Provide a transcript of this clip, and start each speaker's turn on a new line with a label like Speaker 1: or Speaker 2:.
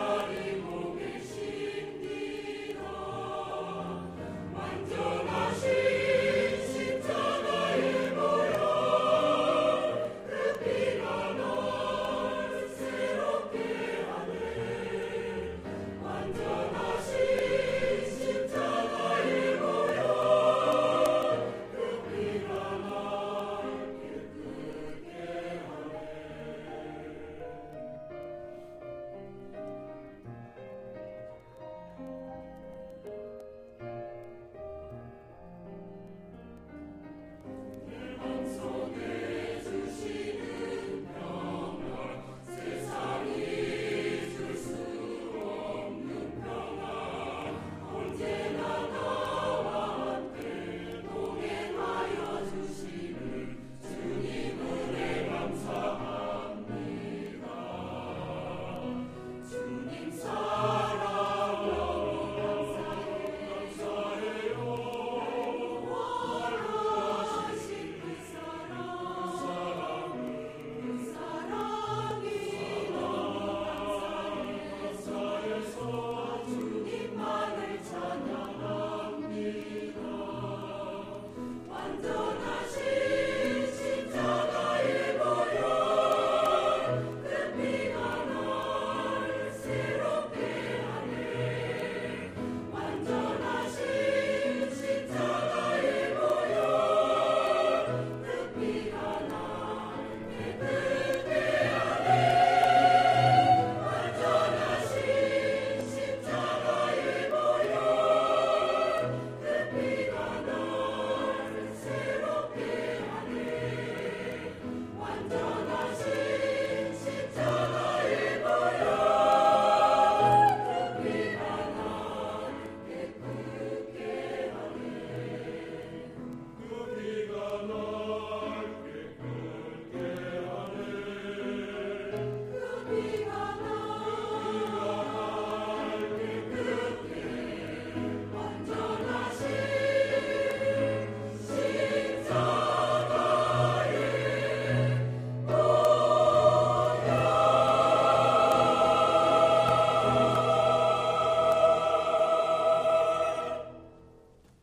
Speaker 1: Lord